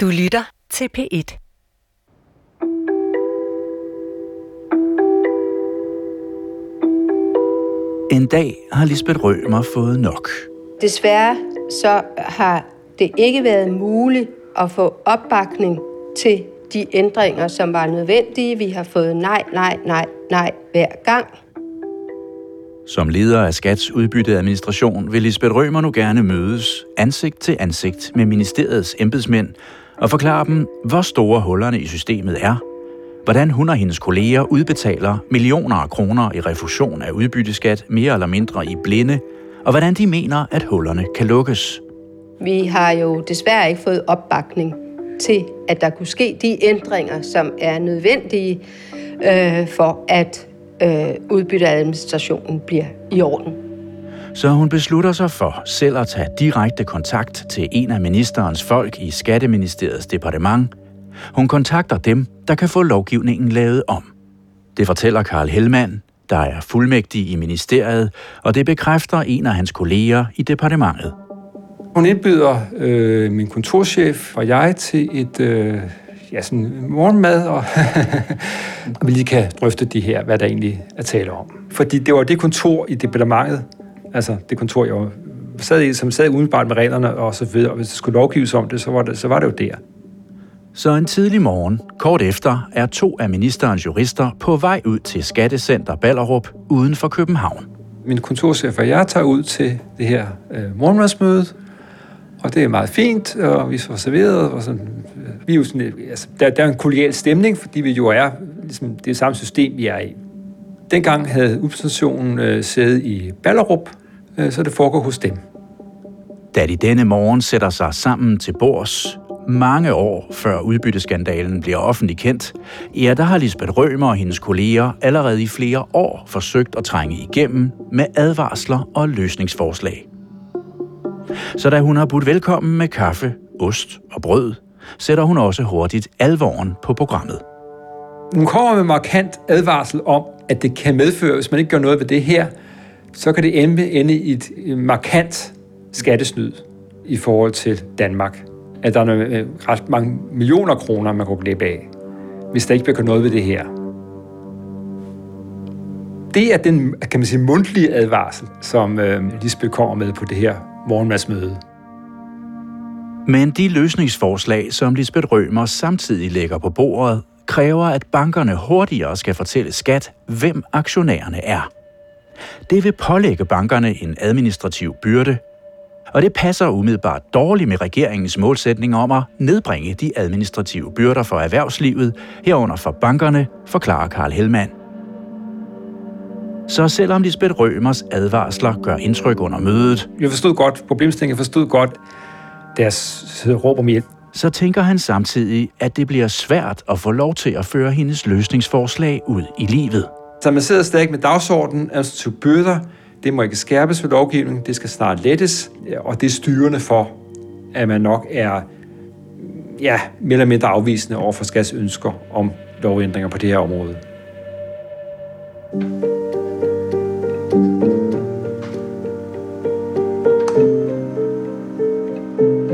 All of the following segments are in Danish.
Du lytter til P1. En dag har Lisbeth Rømer fået nok. Desværre så har det ikke været muligt at få opbakning til de ændringer, som var nødvendige. Vi har fået nej, nej, nej, nej hver gang. Som leder af Skats udbytteadministration vil Lisbeth Rømer nu gerne mødes ansigt til ansigt med ministeriets embedsmænd og forklare dem, hvor store hullerne i systemet er, hvordan hun og hendes kolleger udbetaler millioner af kroner i refusion af udbytteskat mere eller mindre i blinde, og hvordan de mener, at hullerne kan lukkes. Vi har jo desværre ikke fået opbakning til, at der kunne ske de ændringer, som er nødvendige øh, for, at øh, udbytteadministrationen bliver i orden. Så hun beslutter sig for selv at tage direkte kontakt til en af ministerens folk i Skatteministeriets departement. Hun kontakter dem, der kan få lovgivningen lavet om. Det fortæller Karl Hellmann, der er fuldmægtig i ministeriet, og det bekræfter en af hans kolleger i departementet. Hun indbyder øh, min kontorchef og jeg til et øh, ja, sådan morgenmad, og, og vi lige kan drøfte de her, hvad der egentlig er tale om. Fordi det var det kontor i departementet, altså det kontor, jeg sad i, som sad udenbart med reglerne og så videre, og hvis der skulle lovgives om det, så var det, så var det jo der. Så en tidlig morgen, kort efter, er to af ministerens jurister på vej ud til Skattecenter Ballerup uden for København. Min kontorchef og jeg tager ud til det her øh, morgenmadsmøde, og det er meget fint, og vi får serveret, og sådan, vi er jo sådan, altså, der, der er en kollegial stemning, fordi vi jo er ligesom, det er samme system, vi er i. Dengang havde udstationen øh, sæde i Ballerup, øh, så det foregår hos dem. Da de denne morgen sætter sig sammen til bords, mange år før udbytteskandalen bliver offentlig kendt, ja, der har Lisbeth Rømer og hendes kolleger allerede i flere år forsøgt at trænge igennem med advarsler og løsningsforslag. Så da hun har budt velkommen med kaffe, ost og brød, sætter hun også hurtigt alvoren på programmet. Hun kommer med markant advarsel om, at det kan medføre, hvis man ikke gør noget ved det her, så kan det ende, ende i et øh, markant skattesnyd i forhold til Danmark. At der er nogle, øh, ret mange millioner kroner, man kunne blive af, hvis der ikke bliver noget ved det her. Det er den, kan man sige, mundtlige advarsel, som øh, Lisbeth kommer med på det her morgenmadsmøde. Men de løsningsforslag, som Lisbeth Rømer samtidig lægger på bordet, kræver, at bankerne hurtigere skal fortælle skat, hvem aktionærerne er. Det vil pålægge bankerne en administrativ byrde, og det passer umiddelbart dårligt med regeringens målsætning om at nedbringe de administrative byrder for erhvervslivet, herunder for bankerne, forklarer Karl Hellmann. Så selvom Lisbeth Rømers advarsler gør indtryk under mødet... Jeg forstod godt problemstillingen, jeg forstod godt deres råb om hjælp. Så tænker han samtidig, at det bliver svært at få lov til at føre hendes løsningsforslag ud i livet. Så man sidder stadig med dagsordenen, altså byrder, det må ikke skærpes ved lovgivningen, det skal snart lettes, og det er styrende for, at man nok er ja, mere eller mindre afvisende over for skats ønsker om lovændringer på det her område.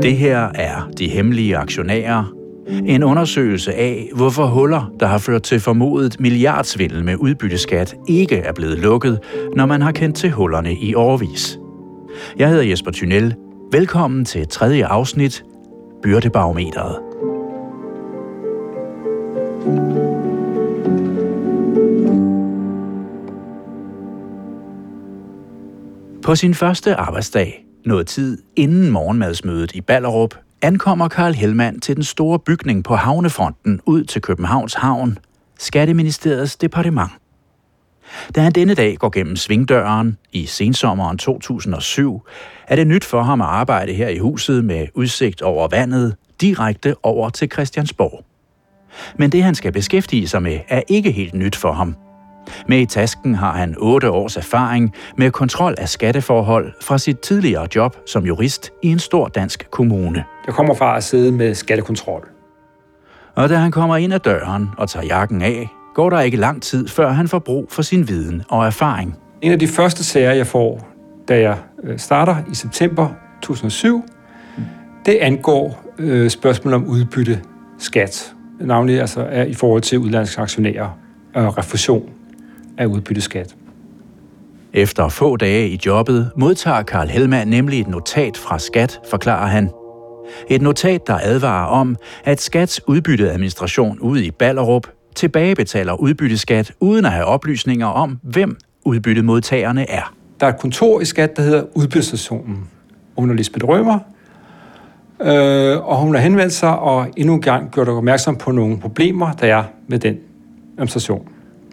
Det her er De Hemmelige Aktionærer. En undersøgelse af, hvorfor huller, der har ført til formodet milliardsvindel med udbytteskat, ikke er blevet lukket, når man har kendt til hullerne i årvis. Jeg hedder Jesper Thynel. Velkommen til tredje afsnit, Byrdebarometeret. På sin første arbejdsdag noget tid inden morgenmadsmødet i Ballerup, ankommer Karl Hellmann til den store bygning på havnefronten ud til Københavns Havn, Skatteministeriets departement. Da han denne dag går gennem svingdøren i sensommeren 2007, er det nyt for ham at arbejde her i huset med udsigt over vandet, direkte over til Christiansborg. Men det han skal beskæftige sig med, er ikke helt nyt for ham – med i tasken har han otte års erfaring med kontrol af skatteforhold fra sit tidligere job som jurist i en stor dansk kommune. Jeg kommer fra at sidde med skattekontrol. Og da han kommer ind ad døren og tager jakken af, går der ikke lang tid, før han får brug for sin viden og erfaring. En af de første sager, jeg får, da jeg øh, starter i september 2007, det angår øh, spørgsmål om udbytte skat, navnlig altså er i forhold til udlandske aktionærer og refusion af udbytteskat. Efter få dage i jobbet modtager Karl Hellmann nemlig et notat fra Skat, forklarer han. Et notat, der advarer om, at Skats udbytteadministration ude i Ballerup tilbagebetaler udbytteskat uden at have oplysninger om, hvem udbyttemodtagerne er. Der er et kontor i Skat, der hedder Udbyttestationen. Hun er Lisbeth Rømer, øh, og hun har henvendt sig og endnu en gang gjort opmærksom på nogle problemer, der er med den administration,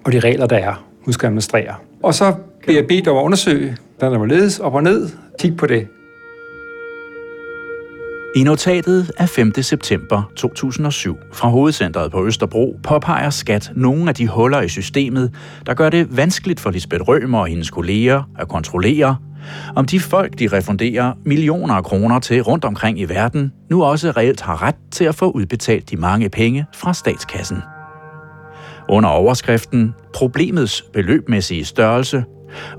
og de regler, der er, huske at administrere. Og så bliver jeg bedt om at undersøge, hvordan der var ledes op og ned, kigge på det. I notatet af 5. september 2007 fra hovedcentret på Østerbro påpeger Skat nogle af de huller i systemet, der gør det vanskeligt for Lisbeth Rømer og hendes kolleger at kontrollere, om de folk, de refunderer millioner af kroner til rundt omkring i verden, nu også reelt har ret til at få udbetalt de mange penge fra statskassen. Under overskriften Problemets beløbmæssige størrelse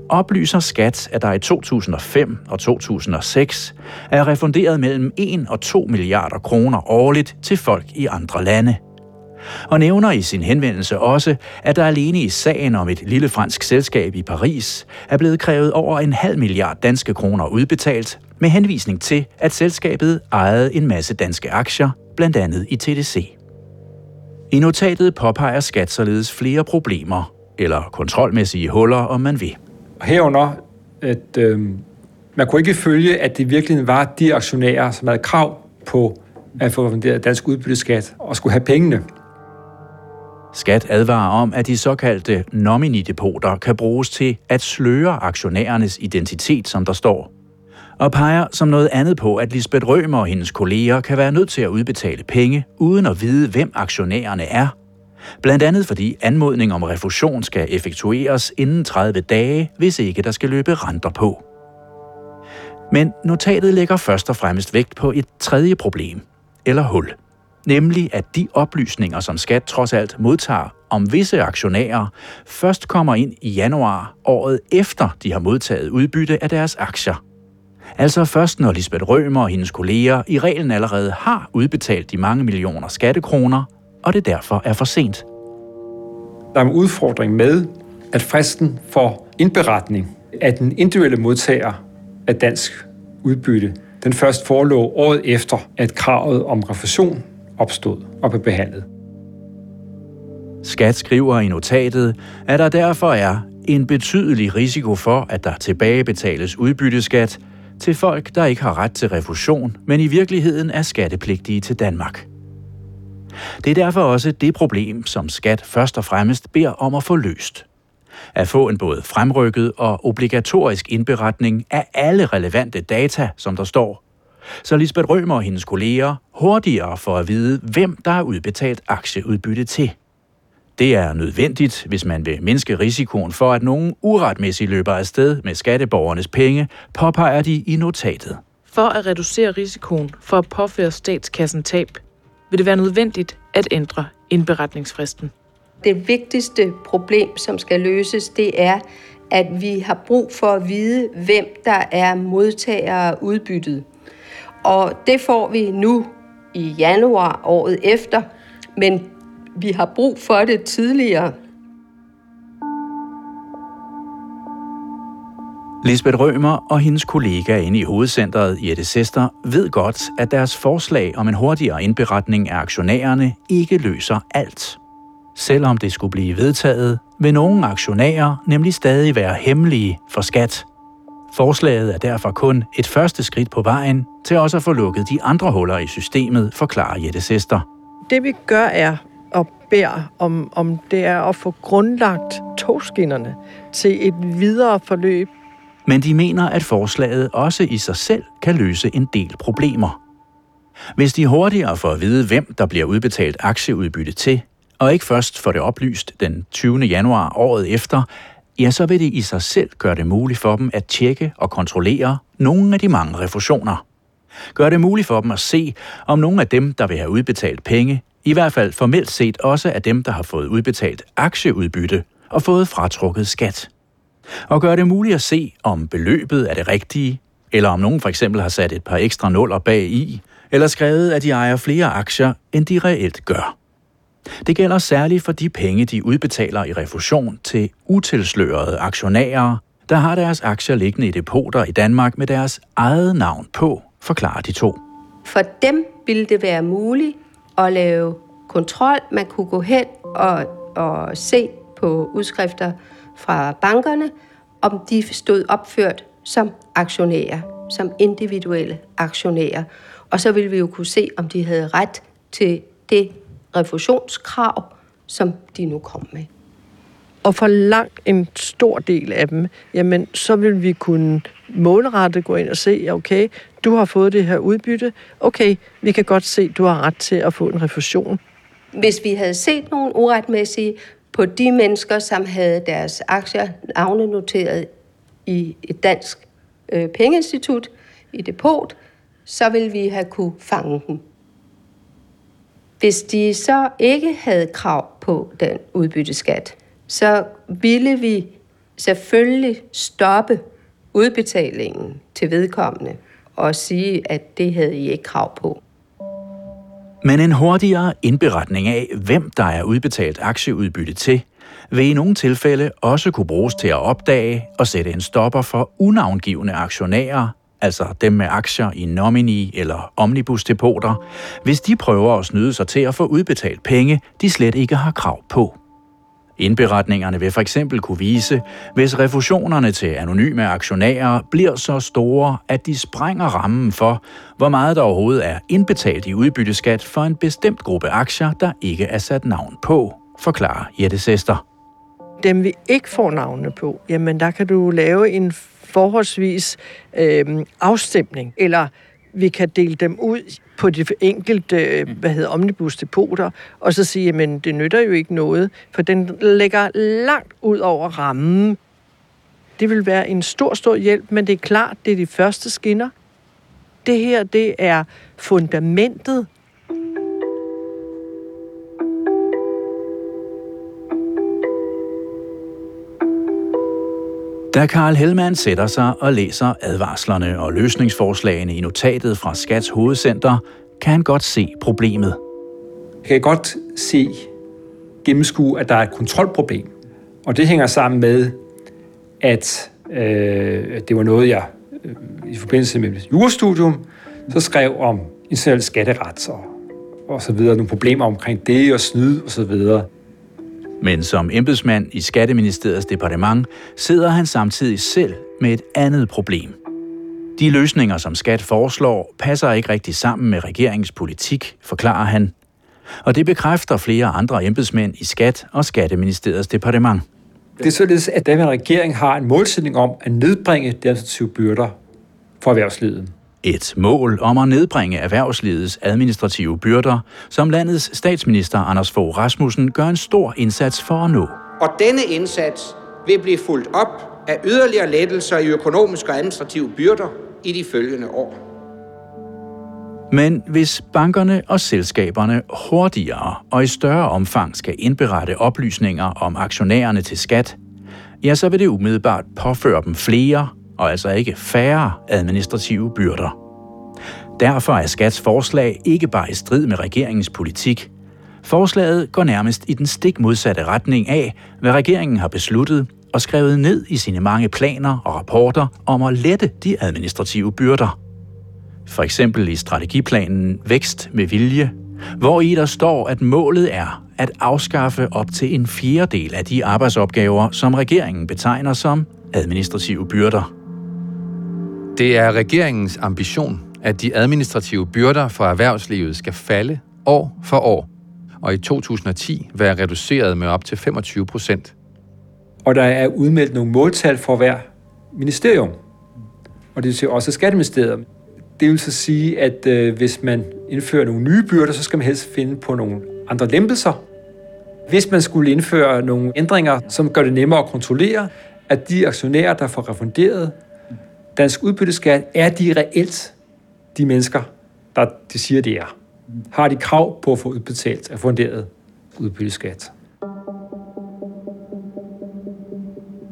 oplyser Skat, at der i 2005 og 2006 er refunderet mellem 1 og 2 milliarder kroner årligt til folk i andre lande. Og nævner i sin henvendelse også, at der alene i sagen om et lille fransk selskab i Paris er blevet krævet over en halv milliard danske kroner udbetalt, med henvisning til, at selskabet ejede en masse danske aktier, blandt andet i TDC. I notatet påpeger Skat således flere problemer, eller kontrolmæssige huller, om man vil. Herunder, at øh, man kunne ikke følge, at det virkelig var de aktionærer, som havde krav på at få funderet dansk udbytteskat og skulle have pengene. Skat advarer om, at de såkaldte nominidepoter kan bruges til at sløre aktionærernes identitet, som der står. Og peger som noget andet på, at Lisbeth Rømer og hendes kolleger kan være nødt til at udbetale penge, uden at vide, hvem aktionærerne er. Blandt andet fordi anmodning om refusion skal effektueres inden 30 dage, hvis ikke der skal løbe renter på. Men notatet lægger først og fremmest vægt på et tredje problem, eller hul – nemlig at de oplysninger, som skat trods alt modtager om visse aktionærer, først kommer ind i januar året efter de har modtaget udbytte af deres aktier. Altså først når Lisbeth Rømer og hendes kolleger i reglen allerede har udbetalt de mange millioner skattekroner, og det derfor er for sent. Der er en udfordring med, at fristen for indberetning af den individuelle modtager af dansk udbytte, den først forelå året efter, at kravet om refusion opstod og blev behandlet. Skat skriver i notatet, at der derfor er en betydelig risiko for, at der tilbagebetales udbytteskat til folk, der ikke har ret til refusion, men i virkeligheden er skattepligtige til Danmark. Det er derfor også det problem, som Skat først og fremmest beder om at få løst. At få en både fremrykket og obligatorisk indberetning af alle relevante data, som der står, så Lisbeth Rømer og hendes kolleger hurtigere får at vide, hvem der er udbetalt aktieudbytte til. Det er nødvendigt, hvis man vil mindske risikoen for, at nogen uretmæssigt løber afsted med skatteborgernes penge, påpeger de i notatet. For at reducere risikoen for at påføre statskassen tab, vil det være nødvendigt at ændre indberetningsfristen. Det vigtigste problem, som skal løses, det er, at vi har brug for at vide, hvem der er modtagere af udbyttet. Og det får vi nu i januar året efter, men vi har brug for det tidligere. Lisbeth Rømer og hendes kollega inde i hovedcentret Jette Sester ved godt, at deres forslag om en hurtigere indberetning af aktionærerne ikke løser alt. Selvom det skulle blive vedtaget, vil nogle aktionærer nemlig stadig være hemmelige for skat. Forslaget er derfor kun et første skridt på vejen til også at få lukket de andre huller i systemet, forklarer Jette Sester. Det vi gør er beder om, om det er at få grundlagt togskinnerne til et videre forløb. Men de mener, at forslaget også i sig selv kan løse en del problemer. Hvis de hurtigere får at vide, hvem der bliver udbetalt aktieudbytte til, og ikke først får det oplyst den 20. januar året efter, ja, så vil det i sig selv gøre det muligt for dem at tjekke og kontrollere nogle af de mange refusioner. Gør det muligt for dem at se, om nogle af dem, der vil have udbetalt penge, i hvert fald formelt set også af dem, der har fået udbetalt aktieudbytte og fået fratrukket skat. Og gør det muligt at se, om beløbet er det rigtige, eller om nogen for eksempel har sat et par ekstra nuller bag i, eller skrevet, at de ejer flere aktier, end de reelt gør. Det gælder særligt for de penge, de udbetaler i refusion til utilslørede aktionærer, der har deres aktier liggende i depoter i Danmark med deres eget navn på, forklarer de to. For dem ville det være muligt at lave kontrol. Man kunne gå hen og, og se på udskrifter fra bankerne, om de stod opført som aktionærer, som individuelle aktionærer. Og så ville vi jo kunne se, om de havde ret til det refusionskrav, som de nu kom med. Og for langt en stor del af dem, jamen så vil vi kunne målrette gå ind og se, okay, du har fået det her udbytte, okay, vi kan godt se, du har ret til at få en refusion. Hvis vi havde set nogle uretmæssige på de mennesker, som havde deres aktier navnenoteret i et dansk øh, pengeinstitut, i depot, så ville vi have kunne fange dem. Hvis de så ikke havde krav på den udbytteskat, så ville vi selvfølgelig stoppe udbetalingen til vedkommende og sige, at det havde I ikke krav på. Men en hurtigere indberetning af, hvem der er udbetalt aktieudbytte til, vil i nogle tilfælde også kunne bruges til at opdage og sætte en stopper for unavngivende aktionærer, altså dem med aktier i nomini eller omnibusdepoter, hvis de prøver at snyde sig til at få udbetalt penge, de slet ikke har krav på. Indberetningerne vil for eksempel kunne vise, hvis refusionerne til anonyme aktionærer bliver så store, at de sprænger rammen for, hvor meget der overhovedet er indbetalt i udbytteskat for en bestemt gruppe aktier, der ikke er sat navn på, forklarer Jette Sester. Dem vi ikke får navnene på, jamen der kan du lave en forholdsvis øh, afstemning, eller vi kan dele dem ud på de enkelte hvad hedder, omnibusdepoter, og så sige, at det nytter jo ikke noget, for den lægger langt ud over rammen. Det vil være en stor, stor hjælp, men det er klart, det er de første skinner. Det her, det er fundamentet Da Karl Hellmann sætter sig og læser advarslerne og løsningsforslagene i notatet fra Skats hovedcenter, kan han godt se problemet. Jeg kan godt se, gennemskue, at der er et kontrolproblem. Og det hænger sammen med, at øh, det var noget, jeg øh, i forbindelse med mit jurastudium, så skrev om international skatteret og, og så videre, nogle problemer omkring det og snyd og så videre. Men som embedsmand i Skatteministeriets departement sidder han samtidig selv med et andet problem. De løsninger, som Skat foreslår, passer ikke rigtig sammen med regeringens politik, forklarer han. Og det bekræfter flere andre embedsmænd i Skat og Skatteministeriets departement. Det er således, at den regering har en målsætning om at nedbringe de administrative byrder for erhvervslivet. Et mål om at nedbringe erhvervslivets administrative byrder, som landets statsminister Anders Fogh Rasmussen gør en stor indsats for at nå. Og denne indsats vil blive fulgt op af yderligere lettelser i økonomiske og administrative byrder i de følgende år. Men hvis bankerne og selskaberne hurtigere og i større omfang skal indberette oplysninger om aktionærerne til skat, ja, så vil det umiddelbart påføre dem flere og altså ikke færre administrative byrder. Derfor er Skats forslag ikke bare i strid med regeringens politik. Forslaget går nærmest i den stik modsatte retning af, hvad regeringen har besluttet og skrevet ned i sine mange planer og rapporter om at lette de administrative byrder. For eksempel i strategiplanen Vækst med vilje, hvor i der står, at målet er at afskaffe op til en fjerdedel af de arbejdsopgaver, som regeringen betegner som administrative byrder. Det er regeringens ambition, at de administrative byrder for erhvervslivet skal falde år for år, og i 2010 være reduceret med op til 25 procent. Og der er udmeldt nogle måltal for hver ministerium, og det vil også Skatteministeriet. Det vil så sige, at øh, hvis man indfører nogle nye byrder, så skal man helst finde på nogle andre lempelser. Hvis man skulle indføre nogle ændringer, som gør det nemmere at kontrollere, at de aktionærer, der får refunderet dansk udbytteskat, er de reelt de mennesker, der de siger, det er. Har de krav på at få udbetalt af funderet udbytteskat?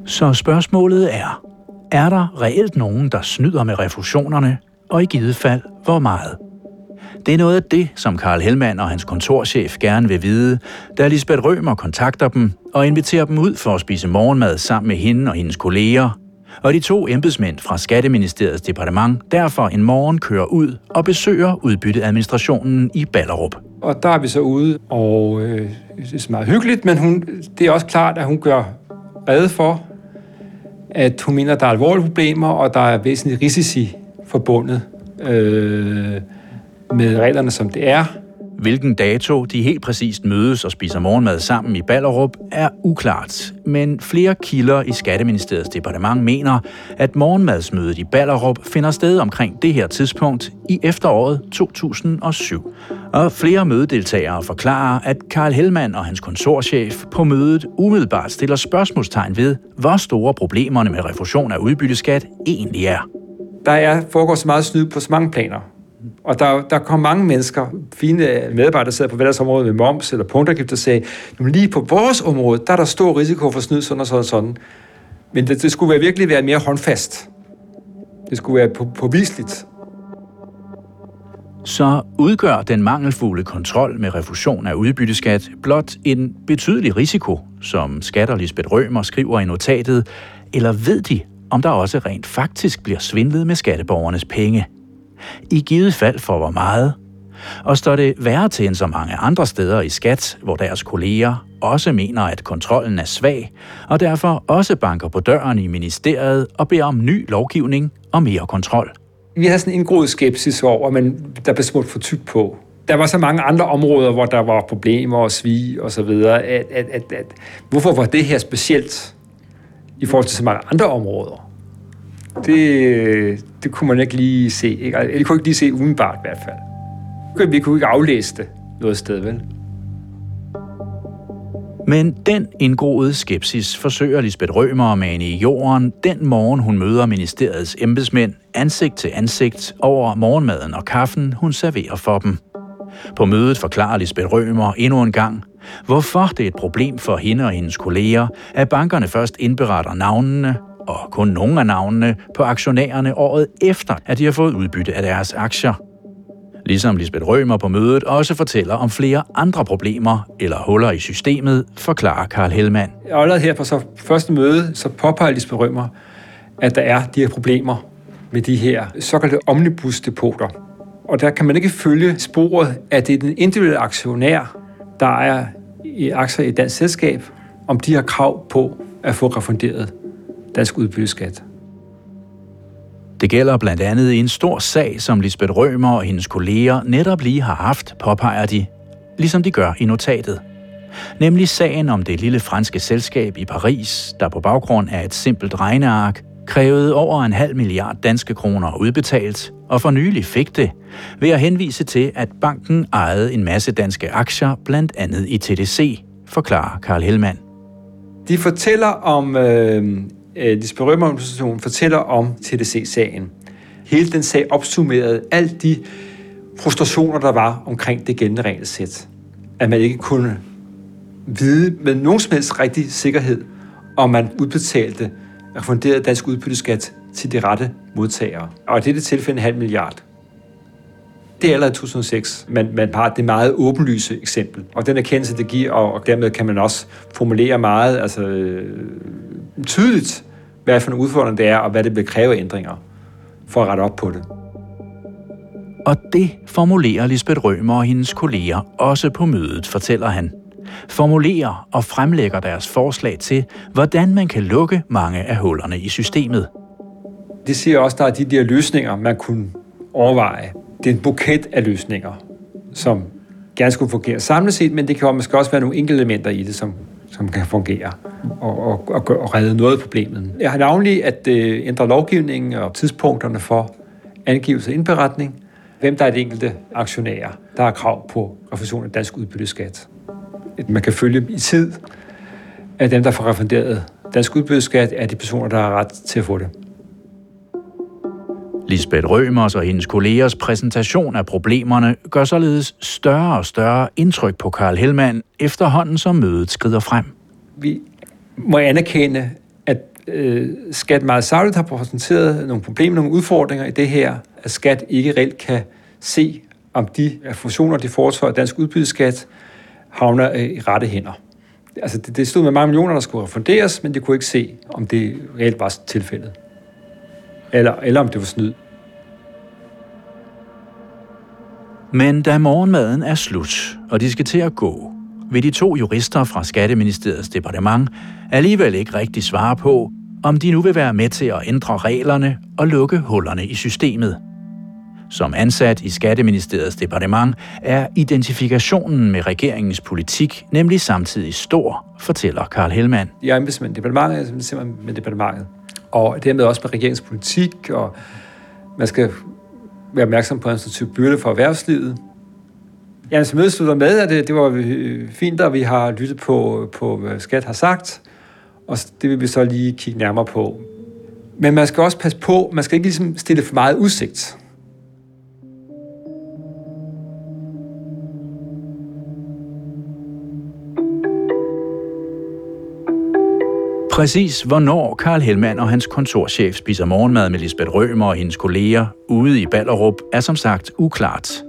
Så spørgsmålet er, er der reelt nogen, der snyder med refusionerne, og i givet fald, hvor meget? Det er noget af det, som Karl Hellmann og hans kontorchef gerne vil vide, da Lisbeth Rømer kontakter dem og inviterer dem ud for at spise morgenmad sammen med hende og hendes kolleger. Og de to embedsmænd fra Skatteministeriets departement derfor en morgen kører ud og besøger udbytteadministrationen i Ballerup. Og der er vi så ude, og øh, det er meget hyggeligt, men hun, det er også klart, at hun gør rede for, at hun mener, at der er alvorlige problemer, og der er væsentlige risici forbundet øh, med reglerne, som det er. Hvilken dato de helt præcist mødes og spiser morgenmad sammen i Ballerup er uklart, men flere kilder i Skatteministeriets departement mener, at morgenmadsmødet i Ballerup finder sted omkring det her tidspunkt i efteråret 2007. Og flere mødedeltagere forklarer, at Karl Hellmann og hans kontorchef på mødet umiddelbart stiller spørgsmålstegn ved, hvor store problemerne med refusion af udbytteskat egentlig er. Der er foregår så meget snyd på så mange planer. Og der, der kom mange mennesker, fine medarbejdere, der sad på hverdagsområdet med moms eller punktafgift, der sagde, jamen lige på vores område, der er der stor risiko for snyd, sådan og sådan og sådan. Men det, det skulle være, virkelig være mere håndfast. Det skulle være på, påviseligt. Så udgør den mangelfulde kontrol med refusion af udbytteskat blot en betydelig risiko, som skatter Lisbeth Rømer skriver i notatet, eller ved de, om der også rent faktisk bliver svindlet med skatteborgernes penge? I givet fald for hvor meget? Og står det værre til end så mange andre steder i skat, hvor deres kolleger også mener, at kontrollen er svag, og derfor også banker på døren i ministeriet og beder om ny lovgivning og mere kontrol. Vi har sådan en groet skepsis over, men der blev smurt for tyk på. Der var så mange andre områder, hvor der var problemer og svig og så videre, at, at, at, at hvorfor var det her specielt i forhold til så mange andre områder? Det, det kunne man ikke lige se. Ikke? Eller det kunne ikke lige se udenbart i hvert fald. Vi kunne ikke aflæse det noget sted, vel? Men den indgroede skepsis forsøger Lisbeth Rømer at mane i jorden den morgen, hun møder ministeriets embedsmænd ansigt til ansigt over morgenmaden og kaffen, hun serverer for dem. På mødet forklarer Lisbeth Rømer endnu en gang, hvorfor det er et problem for hende og hendes kolleger, at bankerne først indberetter navnene og kun nogle af navnene på aktionærerne året efter, at de har fået udbytte af deres aktier. Ligesom Lisbeth Rømer på mødet også fortæller om flere andre problemer eller huller i systemet, forklarer Karl Hellmann. Allerede her på så første møde, så påpeger Lisbeth Rømer, at der er de her problemer med de her såkaldte omnibusdepoter. Og der kan man ikke følge sporet, at det er den individuelle aktionær, der er i aktier i et dansk selskab, om de har krav på at få refunderet dansk udbytteskat. Det gælder blandt andet i en stor sag, som Lisbeth Rømer og hendes kolleger netop lige har haft, påpeger de, ligesom de gør i notatet. Nemlig sagen om det lille franske selskab i Paris, der på baggrund af et simpelt regneark krævede over en halv milliard danske kroner udbetalt, og for nylig fik det, ved at henvise til, at banken ejede en masse danske aktier, blandt andet i TDC, forklarer Karl Hellmann. De fortæller om øh, øh, Lisbeth Rømer fortæller om TDC-sagen. Hele den sag opsummerede alt de frustrationer, der var omkring det gældende regelsæt. At man ikke kunne vide med nogen som helst rigtig sikkerhed, om man udbetalte refunderet dansk udbytteskat til de rette modtagere. Og i dette tilfælde en halv milliard. Det er allerede 2006, men man har det meget åbenlyse eksempel. Og den erkendelse, det giver, og dermed kan man også formulere meget altså, øh, tydeligt, hvad for en udfordring det er, og hvad det vil kræve ændringer for at rette op på det. Og det formulerer Lisbeth Rømer og hendes kolleger også på mødet, fortæller han. Formulerer og fremlægger deres forslag til, hvordan man kan lukke mange af hullerne i systemet. Det siger også, at der er de der løsninger, man kunne overveje. Det er en buket af løsninger, som gerne skulle fungere samlet set, men det kan måske også være nogle enkelte elementer i det, som som kan fungere og, og, og, og redde noget af problemet. Jeg har navnlig at øh, ændre lovgivningen og tidspunkterne for angivelse og indberetning, hvem der er de enkelte aktionærer, der har krav på refusion af dansk udbytteskat. Man kan følge i tid, at dem, der får refunderet dansk udbytteskat, er de personer, der har ret til at få det. Lisbeth Rømers og hendes kollegers præsentation af problemerne gør således større og større indtryk på Karl Hellmann efterhånden som mødet skrider frem. Vi må anerkende, at øh, Skat meget savligt har præsenteret nogle problemer, nogle udfordringer i det her, at Skat ikke reelt kan se om de fusioner, de foretager dansk udbytteskat, havner øh, i rette hænder. Altså, det, det stod med mange millioner, der skulle refunderes, men de kunne ikke se, om det reelt var tilfældet. Eller, eller om det var snyd. Men da morgenmaden er slut, og de skal til at gå, vil de to jurister fra Skatteministeriets departement alligevel ikke rigtig svare på, om de nu vil være med til at ændre reglerne og lukke hullerne i systemet. Som ansat i Skatteministeriets departement er identifikationen med regeringens politik nemlig samtidig stor, fortæller Karl Hellmann. Jeg er embedsmand i departementet, simpelthen med departementet. Og dermed også med regeringens politik, og man skal være opmærksom på administrativ byrde for erhvervslivet. Jamen, så mødet slutter med, at det, det var øh, fint, at vi har lyttet på, på, hvad Skat har sagt, og det vil vi så lige kigge nærmere på. Men man skal også passe på, man skal ikke ligesom stille for meget udsigt. Præcis hvornår Karl Hellmann og hans kontorchef spiser morgenmad med Lisbeth Rømer og hendes kolleger ude i Ballerup er som sagt uklart.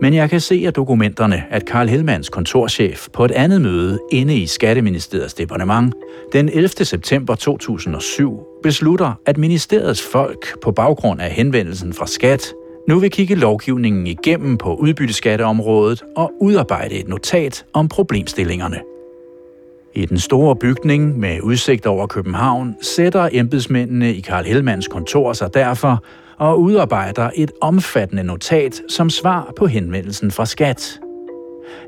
Men jeg kan se af dokumenterne, at Karl Hellmanns kontorchef på et andet møde inde i Skatteministeriets departement den 11. september 2007 beslutter, at ministeriets folk på baggrund af henvendelsen fra Skat nu vil kigge lovgivningen igennem på udbytteskatteområdet og udarbejde et notat om problemstillingerne. I den store bygning med udsigt over København sætter embedsmændene i Karl Hellmans kontor sig derfor og udarbejder et omfattende notat som svar på henvendelsen fra Skat.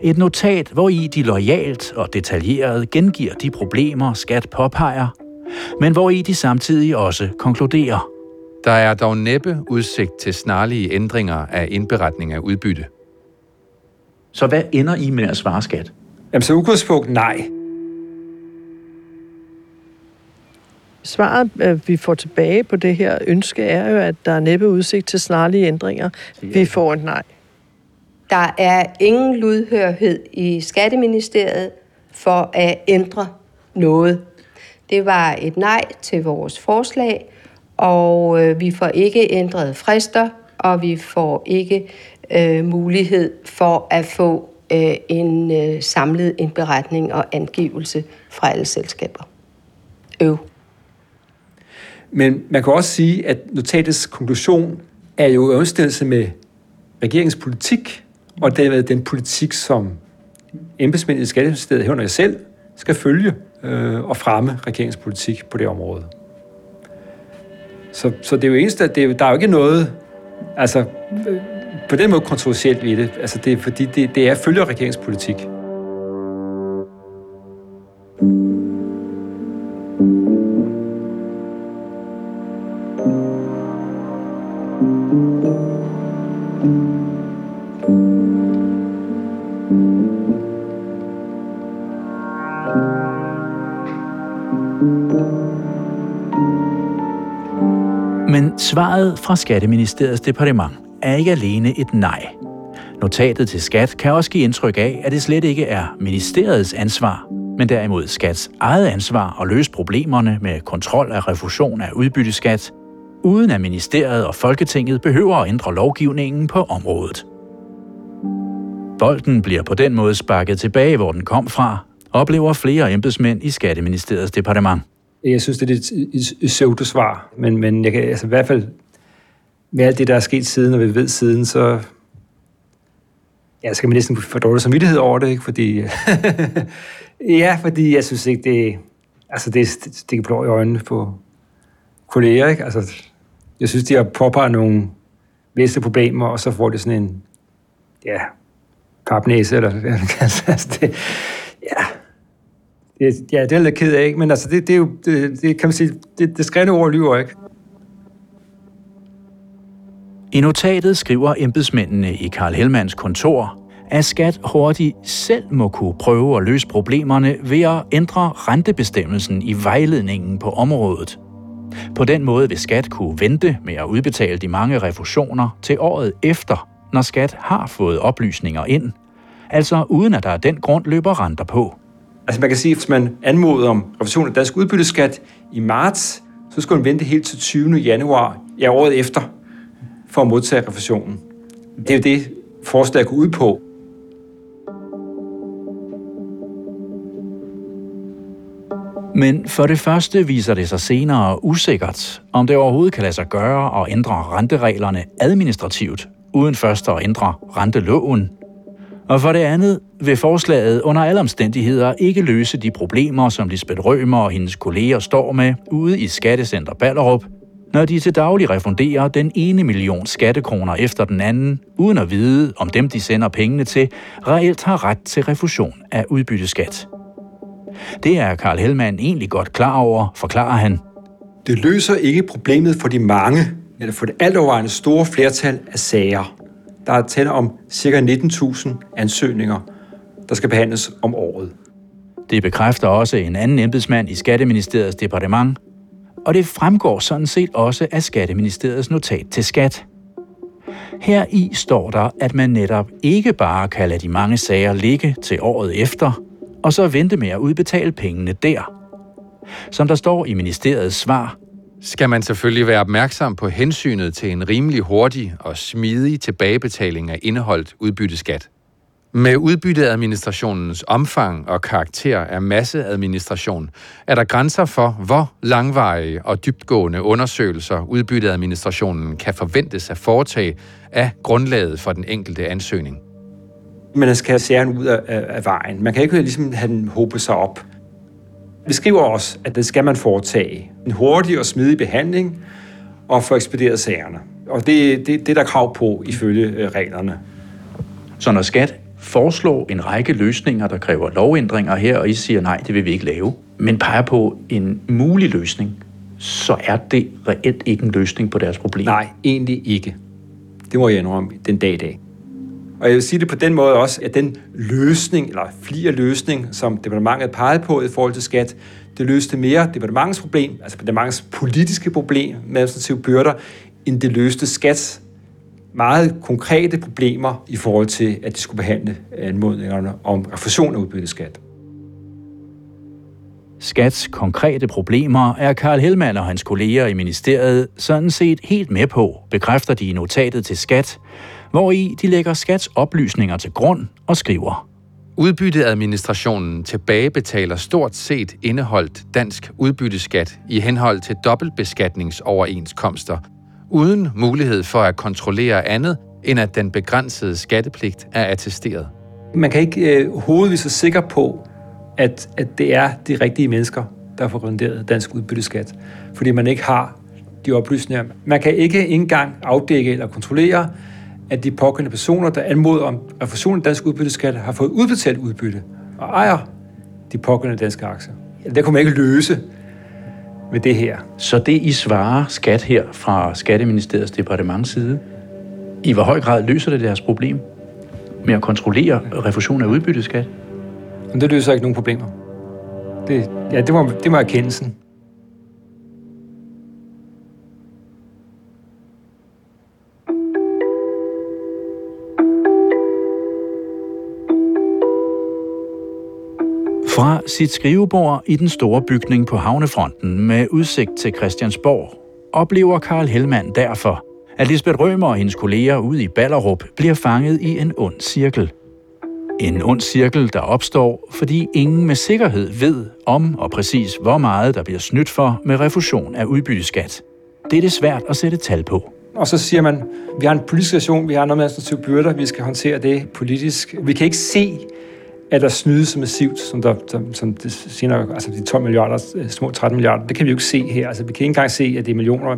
Et notat, hvor i de lojalt og detaljeret gengiver de problemer, Skat påpeger, men hvor i de samtidig også konkluderer. Der er dog næppe udsigt til snarlige ændringer af indberetning af udbytte. Så hvad ender I med at svare skat? Jamen, så udgangspunkt nej. Svaret, øh, vi får tilbage på det her ønske, er jo, at der er næppe udsigt til snarlige ændringer. Vi får et nej. Der er ingen lydhørhed i Skatteministeriet for at ændre noget. Det var et nej til vores forslag, og øh, vi får ikke ændret frister, og vi får ikke øh, mulighed for at få øh, en øh, samlet indberetning og angivelse fra alle selskaber. Øv. Men man kan også sige, at notatets konklusion er jo i overensstemmelse med regeringens politik, og dermed den politik, som embedsmændene i Skatteministeriet, herunder jeg selv, skal følge øh, og fremme regeringens politik på det område. Så, så det er jo eneste, at det er, der er jo ikke noget, altså øh, på den måde kontroversielt ved det. Altså det er, fordi det, det er følger regeringens politik. Svaret fra Skatteministeriets departement er ikke alene et nej. Notatet til skat kan også give indtryk af, at det slet ikke er ministeriets ansvar, men derimod skats eget ansvar at løse problemerne med kontrol af refusion af udbytteskat, uden at ministeriet og Folketinget behøver at ændre lovgivningen på området. Bolden bliver på den måde sparket tilbage, hvor den kom fra, oplever flere embedsmænd i Skatteministeriets departement. Jeg synes, det er et pseudo-svar, men, men jeg kan, altså, i hvert fald med alt det, der er sket siden, og vi ved siden, så ja, skal man næsten få dårlig samvittighed over det, ikke? Fordi, øh, ja, fordi jeg synes ikke, det, altså det, det, det blå i øjnene på kolleger, ikke? Altså, jeg synes, de har påpeget nogle væsentlige problemer, og så får de sådan en, ja, papnæse, eller hvad man kan altså, det, ja, ja, det er lidt ked af, ikke? Men altså, det, det er jo, det, det kan man sige, det, det skrænde ord lyver ikke. I notatet skriver embedsmændene i Karl Helmans kontor, at skat hurtigt selv må kunne prøve at løse problemerne ved at ændre rentebestemmelsen i vejledningen på området. På den måde vil skat kunne vente med at udbetale de mange refusioner til året efter, når skat har fået oplysninger ind, altså uden at der af den grund løber renter på. Altså man kan sige, at hvis man anmoder om refusion af dansk udbytteskat i marts, så skal man vente helt til 20. januar, ja året efter, for at modtage refusionen. Det er jo det, forslag går ud på. Men for det første viser det sig senere usikkert, om det overhovedet kan lade sig gøre at ændre rentereglerne administrativt, uden først at ændre renteloven. Og for det andet vil forslaget under alle omstændigheder ikke løse de problemer, som Lisbeth Rømer og hendes kolleger står med ude i Skattecenter Ballerup, når de til daglig refunderer den ene million skattekroner efter den anden, uden at vide, om dem de sender pengene til, reelt har ret til refusion af udbytteskat. Det er Karl Hellmann egentlig godt klar over, forklarer han. Det løser ikke problemet for de mange, eller for det altovervejende store flertal af sager. Der er tale om ca. 19.000 ansøgninger, der skal behandles om året. Det bekræfter også en anden embedsmand i Skatteministeriets departement, og det fremgår sådan set også af Skatteministeriets notat til skat. Her i står der, at man netop ikke bare kan lade de mange sager ligge til året efter, og så vente med at udbetale pengene der. Som der står i ministeriets svar, skal man selvfølgelig være opmærksom på hensynet til en rimelig hurtig og smidig tilbagebetaling af indeholdt udbytteskat. Med udbytteadministrationens omfang og karakter af masseadministration er der grænser for, hvor langvarige og dybtgående undersøgelser udbytteadministrationen kan forventes at foretage af grundlaget for den enkelte ansøgning. Man altså, skal have særen ud af, af vejen. Man kan ikke ligesom have den håbe sig op. Vi skriver også, at det skal man foretage. En hurtig og smidig behandling og få ekspederet sagerne. Og det, det, det er der krav på ifølge øh, reglerne. Så når skat foreslår en række løsninger, der kræver lovændringer her, og I siger nej, det vil vi ikke lave, men peger på en mulig løsning, så er det reelt ikke en løsning på deres problem. Nej, egentlig ikke. Det må jeg indrømme den dag i dag. Og jeg vil sige det på den måde også, at den løsning, eller flere løsning, som departementet pegede på i forhold til skat, det løste mere departementets problem, altså departementets politiske problem med administrative byrder, end det løste skats meget konkrete problemer i forhold til, at de skulle behandle anmodningerne om refusion af udbytteskat. Skats konkrete problemer er Karl Hellmann og hans kolleger i ministeriet sådan set helt med på, bekræfter de i notatet til Skat, hvor i de lægger Skats oplysninger til grund og skriver. Udbytteadministrationen tilbagebetaler stort set indeholdt dansk udbytteskat i henhold til dobbeltbeskatningsoverenskomster, uden mulighed for at kontrollere andet, end at den begrænsede skattepligt er attesteret. Man kan ikke øh, hovedvis være sikker på, at, at det er de rigtige mennesker, der får renderet dansk udbytteskat, fordi man ikke har de oplysninger. Man kan ikke engang afdække eller kontrollere, at de pågældende personer, der anmoder om refusion af dansk udbytteskat, har fået udbetalt udbytte og ejer de pågældende danske aktier. Det kunne man ikke løse med det her. Så det I svarer skat her fra Skatteministeriets departements side, i hvor høj grad løser det deres problem med at kontrollere refusion af udbytteskat? Men det løser ikke nogen problemer. Det, ja, det må, det må erkendelsen. Fra sit skrivebord i den store bygning på havnefronten med udsigt til Christiansborg, oplever Karl Hellmann derfor, at Lisbeth Rømer og hendes kolleger ude i Ballerup bliver fanget i en ond cirkel. En ond cirkel, der opstår, fordi ingen med sikkerhed ved om og præcis hvor meget der bliver snydt for med refusion af udbytteskat. Det er det svært at sætte tal på. Og så siger man, vi har en politisk situation, vi har noget med administrative byrder, vi skal håndtere det politisk. Vi kan ikke se, at der snydes så massivt, som, der, som, som det senere, altså de 12 milliarder, øh, små 13 milliarder, det kan vi jo ikke se her. Altså, vi kan ikke engang se, at det er millioner.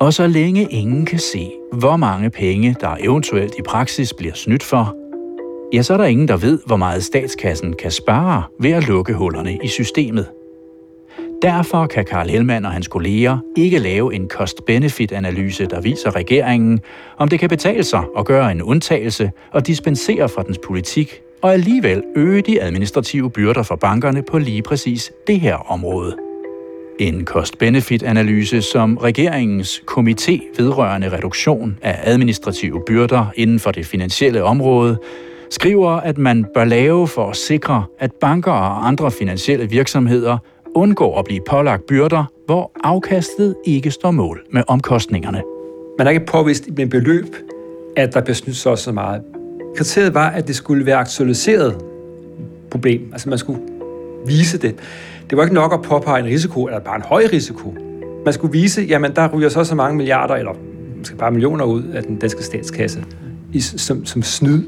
Og så længe ingen kan se, hvor mange penge, der eventuelt i praksis bliver snydt for, ja, så er der ingen, der ved, hvor meget statskassen kan spare ved at lukke hullerne i systemet. Derfor kan Karl Hellmann og hans kolleger ikke lave en cost-benefit-analyse, der viser regeringen, om det kan betale sig at gøre en undtagelse og dispensere fra dens politik og alligevel øge de administrative byrder for bankerne på lige præcis det her område. En cost-benefit-analyse, som regeringens komité vedrørende reduktion af administrative byrder inden for det finansielle område, skriver, at man bør lave for at sikre, at banker og andre finansielle virksomheder undgår at blive pålagt byrder, hvor afkastet ikke står mål med omkostningerne. Man har ikke påvist med beløb, at der bliver snydt så så meget. Kriteriet var, at det skulle være aktualiseret problem. Altså man skulle vise det. Det var ikke nok at påpege en risiko, eller bare en høj risiko. Man skulle vise, jamen der ryger så så mange milliarder, eller måske bare millioner ud af den danske statskasse i, som, som snyd.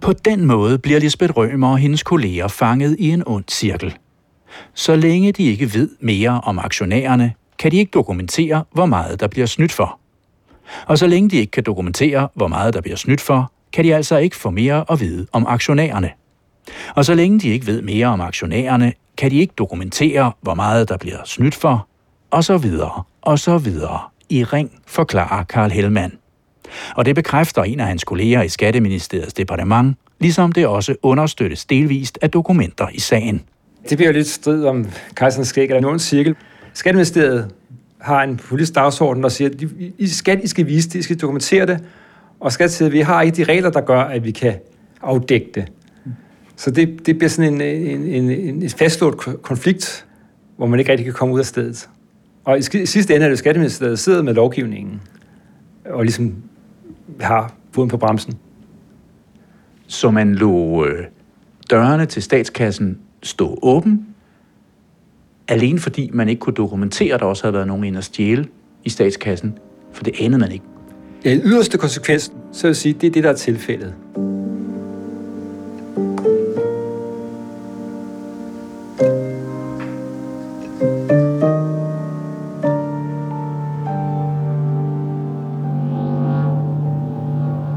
På den måde bliver Lisbeth Rømer og hendes kolleger fanget i en ond cirkel. Så længe de ikke ved mere om aktionærerne, kan de ikke dokumentere, hvor meget der bliver snydt for. Og så længe de ikke kan dokumentere, hvor meget der bliver snydt for, kan de altså ikke få mere at vide om aktionærerne. Og så længe de ikke ved mere om aktionærerne, kan de ikke dokumentere, hvor meget der bliver snydt for, og så videre, og så videre. I ring, forklarer Karl Hellmann. Og det bekræfter en af hans kolleger i Skatteministeriets departement, ligesom det også understøttes delvist af dokumenter i sagen. Det bliver jo lidt strid om kejserens skæg eller nogen cirkel. Skatteministeriet har en politisk dagsorden, der siger, at I skal, I skal vise det, I skal dokumentere det, og skat siger, at vi har ikke de regler, der gør, at vi kan afdække det. Så det, det bliver sådan en, en, en, en fastlåst konflikt, hvor man ikke rigtig kan komme ud af stedet. Og i sidste ende er det Skatteministeriet, der sidder med lovgivningen, og ligesom har foden på bremsen. Så man lå øh, dørene til statskassen stå åben, alene fordi man ikke kunne dokumentere, at der også havde været nogen ind at stjæle i statskassen, for det anede man ikke. Ja, i yderste konsekvens, så vil jeg sige, det er det, der er tilfældet.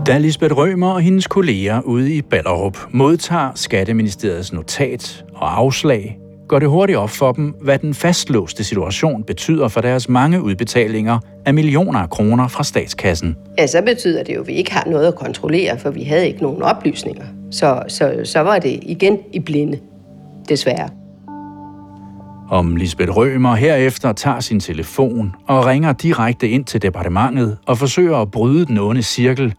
Da Lisbeth Rømer og hendes kolleger ude i Ballerup modtager Skatteministeriets notat og afslag, går det hurtigt op for dem, hvad den fastlåste situation betyder for deres mange udbetalinger af millioner af kroner fra statskassen. Ja, så betyder det jo, at vi ikke har noget at kontrollere, for vi havde ikke nogen oplysninger. Så, så, så var det igen i blinde, desværre. Om Lisbeth Rømer herefter tager sin telefon og ringer direkte ind til departementet og forsøger at bryde den onde cirkel,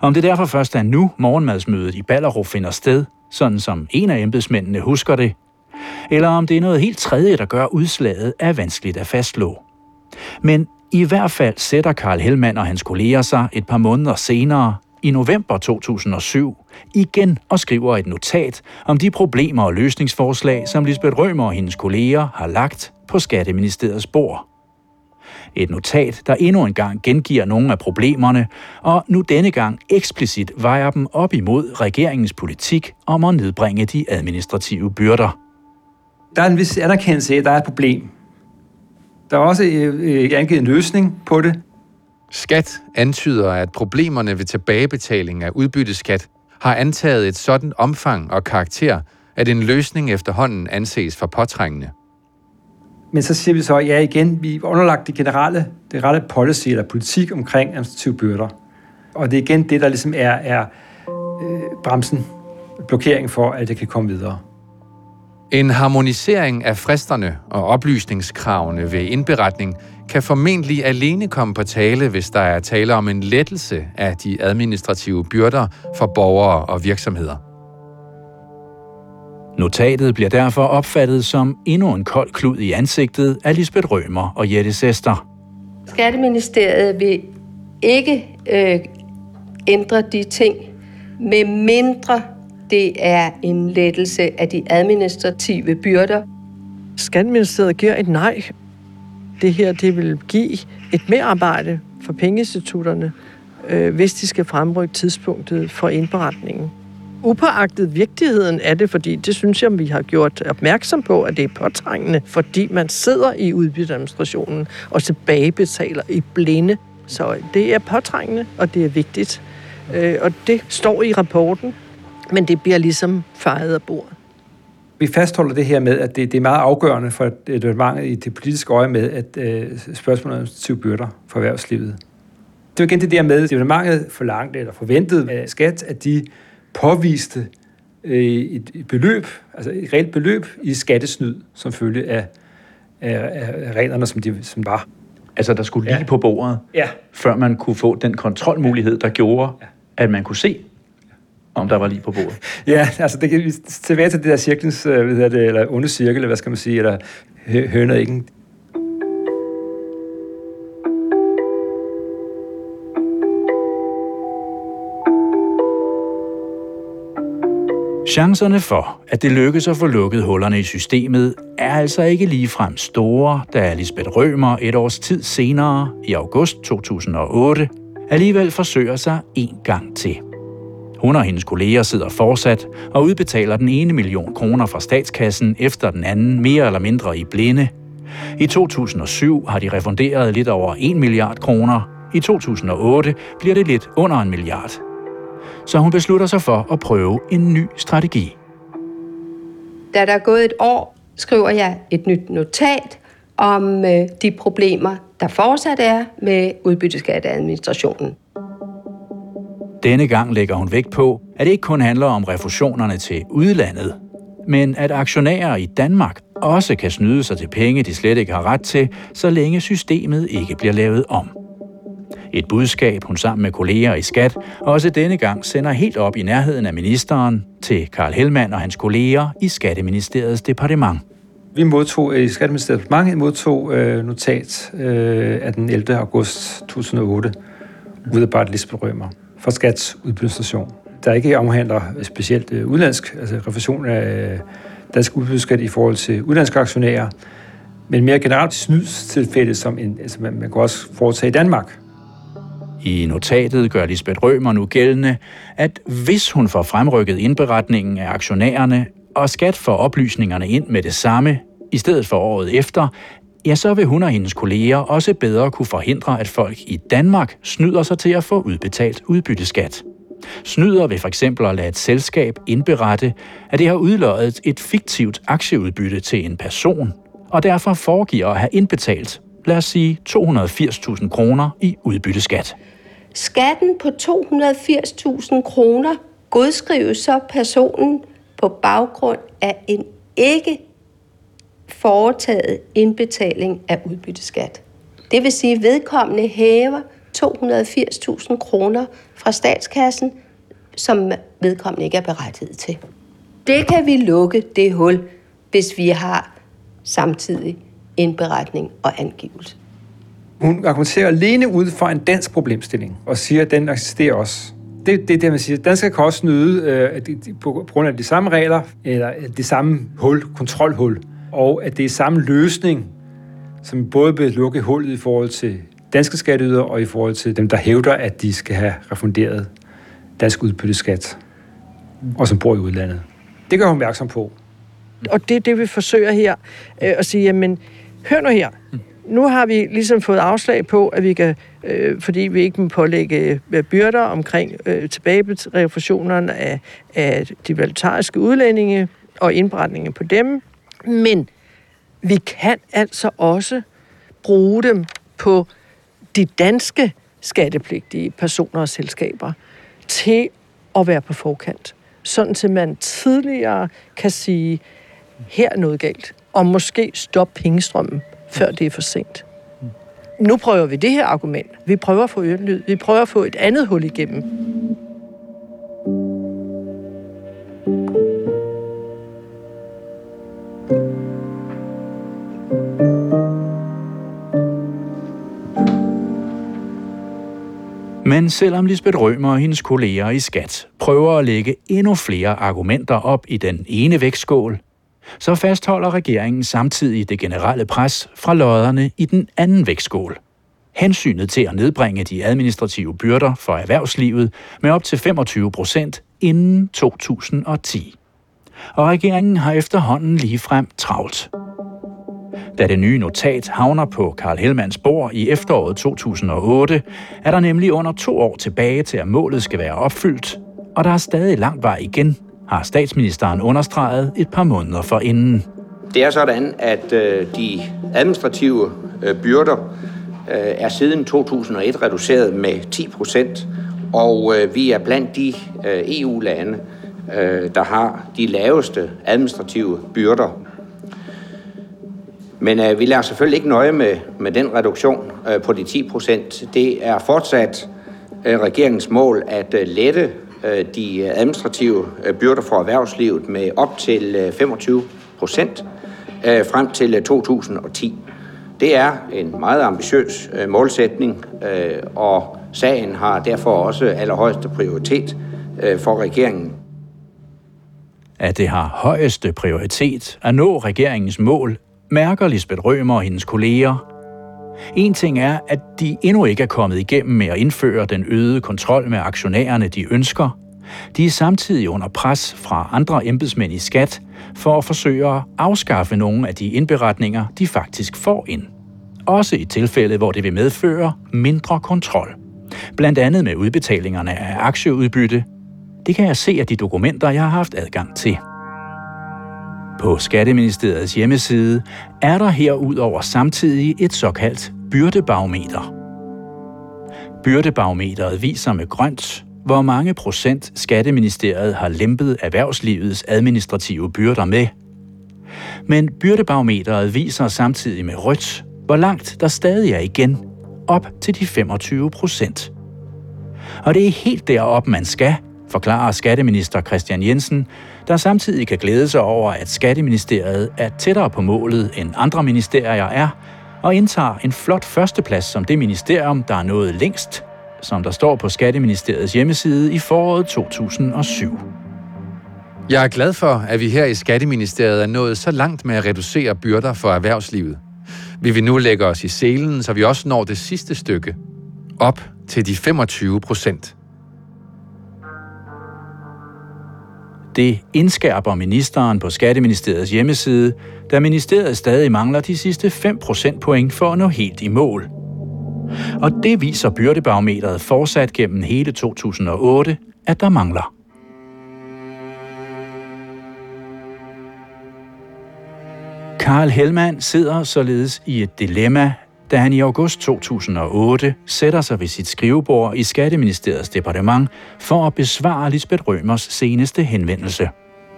om det derfor først er nu, morgenmadsmødet i Ballerup finder sted, sådan som en af embedsmændene husker det, eller om det er noget helt tredje, der gør udslaget, er vanskeligt at fastslå. Men i hvert fald sætter Karl Hellmann og hans kolleger sig et par måneder senere, i november 2007, igen og skriver et notat om de problemer og løsningsforslag, som Lisbeth Rømer og hendes kolleger har lagt på Skatteministeriets bord. Et notat, der endnu en gang gengiver nogle af problemerne, og nu denne gang eksplicit vejer dem op imod regeringens politik om at nedbringe de administrative byrder. Der er en vis anerkendelse af, at der er et problem. Der er også øh, øh angivet en løsning på det. Skat antyder, at problemerne ved tilbagebetaling af udbytteskat har antaget et sådan omfang og karakter, at en løsning efterhånden anses for påtrængende. Men så siger vi så, ja igen, vi er underlagt det generelle, det rette policy eller politik omkring administrative byrder. Og det er igen det, der ligesom er, er øh, bremsen, blokering for, at det kan komme videre. En harmonisering af fristerne og oplysningskravene ved indberetning kan formentlig alene komme på tale, hvis der er tale om en lettelse af de administrative byrder for borgere og virksomheder. Notatet bliver derfor opfattet som endnu en kold klud i ansigtet af Lisbeth Rømer og Jette Sester. Skatteministeriet vil ikke øh, ændre de ting, med mindre det er en lettelse af de administrative byrder. Skatteministeriet giver et nej. Det her det vil give et merarbejde for pengeinstitutterne, øh, hvis de skal fremrykke tidspunktet for indberetningen upåagtet vigtigheden af det, fordi det synes jeg, vi har gjort opmærksom på, at det er påtrængende, fordi man sidder i udbytteadministrationen og tilbagebetaler i blinde. Så det er påtrængende, og det er vigtigt. Øh, og det står i rapporten, men det bliver ligesom fejret af bordet. Vi fastholder det her med, at det, det er meget afgørende for departementet i det politiske øje med, at øh, spørgsmålet om syv byrder for erhvervslivet. Det er igen det der med, at departementet forlangte eller forventede af skat, at de påviste øh, et, et beløb, altså et reelt beløb i skattesnyd, som følge af, af, af reglerne, som de som var. Altså, der skulle lige ja. på bordet, ja. før man kunne få den kontrolmulighed, der gjorde, ja. at man kunne se, om der var lige på bordet. ja, altså det kan vi tilbage til det der cirklens, øh, hvad hedder det, eller onde cirkel, eller hvad skal man sige, eller høner ikke. Chancerne for, at det lykkes at få lukket hullerne i systemet, er altså ikke ligefrem store, da Lisbeth Rømer et års tid senere, i august 2008, alligevel forsøger sig en gang til. Hun og hendes kolleger sidder fortsat og udbetaler den ene million kroner fra statskassen efter den anden mere eller mindre i blinde. I 2007 har de refunderet lidt over 1 milliard kroner. I 2008 bliver det lidt under en milliard. Så hun beslutter sig for at prøve en ny strategi. Da der er gået et år, skriver jeg et nyt notat om øh, de problemer, der fortsat er med udbytteskatteadministrationen. Denne gang lægger hun vægt på, at det ikke kun handler om refusionerne til udlandet, men at aktionærer i Danmark også kan snyde sig til penge, de slet ikke har ret til, så længe systemet ikke bliver lavet om. Et budskab, hun sammen med kolleger i Skat også denne gang sender helt op i nærheden af ministeren til Karl Helmand og hans kolleger i Skatteministeriets departement. Vi modtog i Skatteministeriets departement modtog øh, notat øh, af den 11. august 2008, udarbejdet Lisbeth Rømer for Skats udbyttestation, der ikke omhandler specielt øh, udlandsk, altså refusion af øh, dansk udbytteskat i forhold til udlandske aktionærer, men mere generelt snydstilfælde, som en, altså man, man kan også foretage i Danmark. I notatet gør Lisbeth Rømer nu gældende, at hvis hun får fremrykket indberetningen af aktionærerne, og skat får oplysningerne ind med det samme, i stedet for året efter, ja, så vil hun og hendes kolleger også bedre kunne forhindre, at folk i Danmark snyder sig til at få udbetalt udbytteskat. Snyder ved for eksempel at lade et selskab indberette, at det har udløjet et fiktivt aktieudbytte til en person, og derfor foregiver at have indbetalt, lad os sige 280.000 kroner i udbytteskat. Skatten på 280.000 kroner godskrives så personen på baggrund af en ikke foretaget indbetaling af udbytteskat. Det vil sige, at vedkommende hæver 280.000 kroner fra statskassen, som vedkommende ikke er berettiget til. Det kan vi lukke det hul, hvis vi har samtidig indberetning og angivelse. Hun argumenterer alene ud fra en dansk problemstilling og siger, at den eksisterer også. Det er det, det, man siger. Danskere kan også nyde øh, på grund af de samme regler, eller øh, det samme hul, kontrolhul, og at det er samme løsning, som både vil lukke hullet i forhold til danske skatteydere og i forhold til dem, der hævder, at de skal have refunderet dansk udbytteskat, og som bor i udlandet. Det gør hun opmærksom på. Og det er det, vi forsøger her øh, at sige, jamen, hør nu her. Nu har vi ligesom fået afslag på, at vi kan, øh, fordi vi ikke må pålægge øh, byrder omkring øh, tilbagerefusionerne af, af de valutariske udlændinge og indberetninger på dem, men vi kan altså også bruge dem på de danske skattepligtige personer og selskaber til at være på forkant. Sådan til man tidligere kan sige, her er noget galt, og måske stoppe pengestrømmen, før det er for sent. Nu prøver vi det her argument. Vi prøver at få ørenlyd. Vi prøver at få et andet hul igennem. Men selvom Lisbeth Rømer og hendes kolleger i Skat prøver at lægge endnu flere argumenter op i den ene vægtskål, så fastholder regeringen samtidig det generelle pres fra lodderne i den anden vægtskål. Hensynet til at nedbringe de administrative byrder for erhvervslivet med op til 25 procent inden 2010. Og regeringen har efterhånden lige frem travlt. Da det nye notat havner på Karl Helmans bord i efteråret 2008, er der nemlig under to år tilbage til, at målet skal være opfyldt, og der er stadig lang vej igen, har statsministeren understreget et par måneder forinden. Det er sådan, at øh, de administrative øh, byrder øh, er siden 2001 reduceret med 10 procent, og vi er blandt de EU-lande, der har de laveste administrative byrder men øh, vi lader selvfølgelig ikke nøje med, med den reduktion øh, på de 10 procent. Det er fortsat øh, regeringens mål at øh, lette øh, de øh, administrative øh, byrder for erhvervslivet med op til øh, 25 procent øh, frem til øh, 2010. Det er en meget ambitiøs øh, målsætning, øh, og sagen har derfor også allerhøjeste prioritet øh, for regeringen. at det har højeste prioritet at nå regeringens mål, mærker Lisbeth Rømer og hendes kolleger. En ting er, at de endnu ikke er kommet igennem med at indføre den øgede kontrol med aktionærerne, de ønsker. De er samtidig under pres fra andre embedsmænd i skat for at forsøge at afskaffe nogle af de indberetninger, de faktisk får ind. Også i tilfælde, hvor det vil medføre mindre kontrol. Blandt andet med udbetalingerne af aktieudbytte. Det kan jeg se af de dokumenter, jeg har haft adgang til. På Skatteministeriets hjemmeside er der herudover samtidig et såkaldt byrdebarometer. Byrdebarometeret viser med grønt, hvor mange procent Skatteministeriet har lempet erhvervslivets administrative byrder med. Men byrdebarometeret viser samtidig med rødt, hvor langt der stadig er igen, op til de 25 procent. Og det er helt derop, man skal, forklarer skatteminister Christian Jensen, der samtidig kan glæde sig over, at Skatteministeriet er tættere på målet, end andre ministerier er, og indtager en flot førsteplads som det ministerium, der er nået længst, som der står på Skatteministeriets hjemmeside i foråret 2007. Jeg er glad for, at vi her i Skatteministeriet er nået så langt med at reducere byrder for erhvervslivet. Vi vil nu lægge os i selen, så vi også når det sidste stykke. Op til de 25 procent. Det indskærper ministeren på Skatteministeriets hjemmeside, da ministeriet stadig mangler de sidste 5 procentpoint for at nå helt i mål. Og det viser byrdebarometeret fortsat gennem hele 2008, at der mangler. Karl Hellmann sidder således i et dilemma, da han i august 2008 sætter sig ved sit skrivebord i Skatteministeriets departement for at besvare Lisbeth Rømers seneste henvendelse.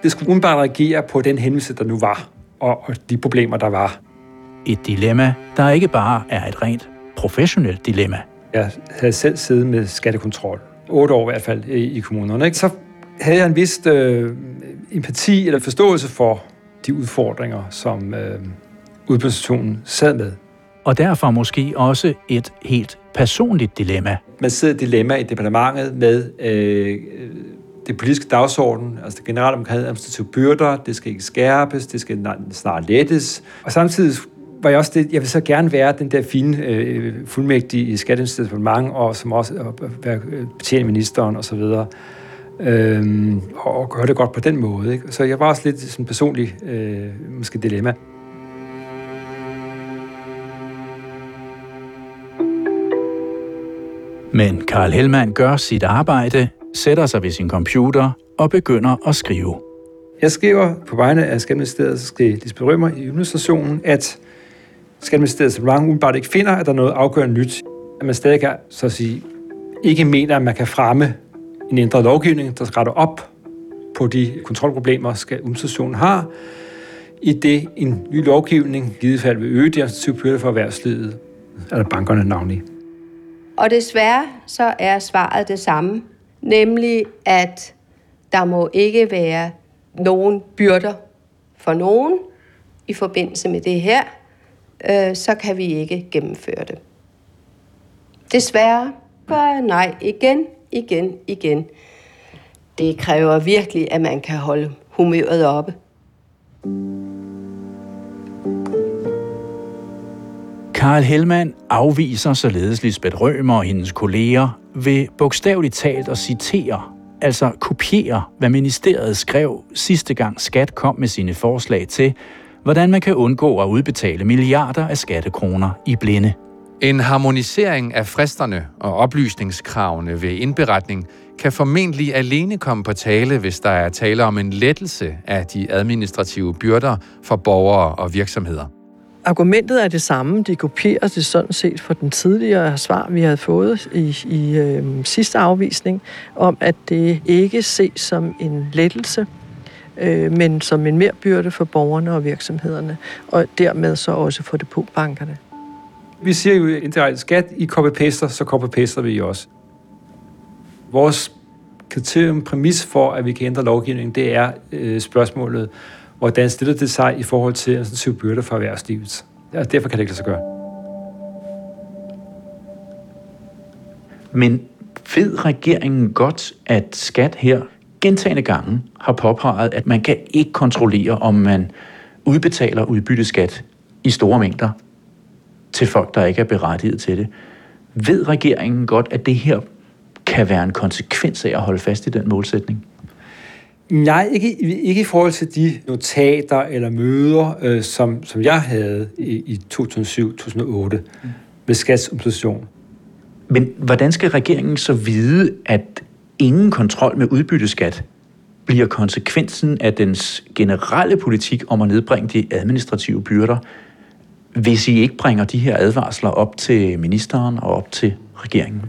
Det skulle umiddelbart reagere på den hændelse, der nu var, og de problemer, der var. Et dilemma, der ikke bare er et rent professionelt dilemma. Jeg havde selv siddet med skattekontrol, otte år i hvert fald i kommunerne. Ikke? Så havde jeg en vis øh, empati eller forståelse for de udfordringer, som øh, udbudstationen sad med. Og derfor måske også et helt personligt dilemma. Man sidder et dilemma i departementet med øh, det politiske dagsorden, altså det generelt omkring administrative byrder, det skal ikke skærpes, det skal snart lettes. Og samtidig var jeg også det, jeg vil så gerne være den der fine øh, fuldmægtige i Skatteministeriet og som også øh, være øh, betjent ministeren osv. Øhm, og gøre det godt på den måde. Ikke? Så jeg var også lidt sådan personlig øh, måske dilemma. Men Karl Hellmann gør sit arbejde, sætter sig ved sin computer og begynder at skrive. Jeg skriver på vegne af Skatteministeriet, så skal Lisbeth Rømer i administrationen, at Skatministeriet som langt umiddelbart ikke finder, at der er noget afgørende nyt. At man stadig kan, så at sige, ikke mener, at man kan fremme en ændret lovgivning, der retter op på de kontrolproblemer, administrationen har, i det en ny lovgivning i givet fald vil øge de administrative byrder for erhvervslivet, eller bankerne navnlig. Og desværre så er svaret det samme, nemlig at der må ikke være nogen byrder for nogen i forbindelse med det her, øh, så kan vi ikke gennemføre det. Desværre gør jeg nej igen, igen, igen. Det kræver virkelig, at man kan holde humøret oppe. Karl Hellmann afviser således Lisbeth Rømer og hendes kolleger ved bogstaveligt talt at citere, altså kopiere, hvad ministeriet skrev sidste gang Skat kom med sine forslag til, hvordan man kan undgå at udbetale milliarder af skattekroner i blinde. En harmonisering af fristerne og oplysningskravene ved indberetning kan formentlig alene komme på tale, hvis der er tale om en lettelse af de administrative byrder for borgere og virksomheder. Argumentet er det samme. De kopierer det sådan set fra den tidligere svar, vi havde fået i, i øh, sidste afvisning, om at det ikke ses som en lettelse, øh, men som en merbyrde for borgerne og virksomhederne, og dermed så også for depotbankerne. Vi siger jo indirekte skat, I copy-paster, så copy-paster vi også. Vores kriterium, præmis for, at vi kan ændre lovgivningen, det er øh, spørgsmålet, hvordan stiller det sig i forhold til administrative byrder for erhvervslivet. Og derfor kan det ikke lade sig gøre. Men ved regeringen godt, at skat her gentagende gange har påpeget, at man kan ikke kontrollere, om man udbetaler udbytteskat i store mængder til folk, der ikke er berettiget til det. Ved regeringen godt, at det her kan være en konsekvens af at holde fast i den målsætning? Nej, ikke, ikke i forhold til de notater eller møder, øh, som, som jeg havde i, i 2007-2008 mm. ved skatsompensation. Men hvordan skal regeringen så vide, at ingen kontrol med udbytteskat bliver konsekvensen af dens generelle politik om at nedbringe de administrative byrder, hvis I ikke bringer de her advarsler op til ministeren og op til regeringen?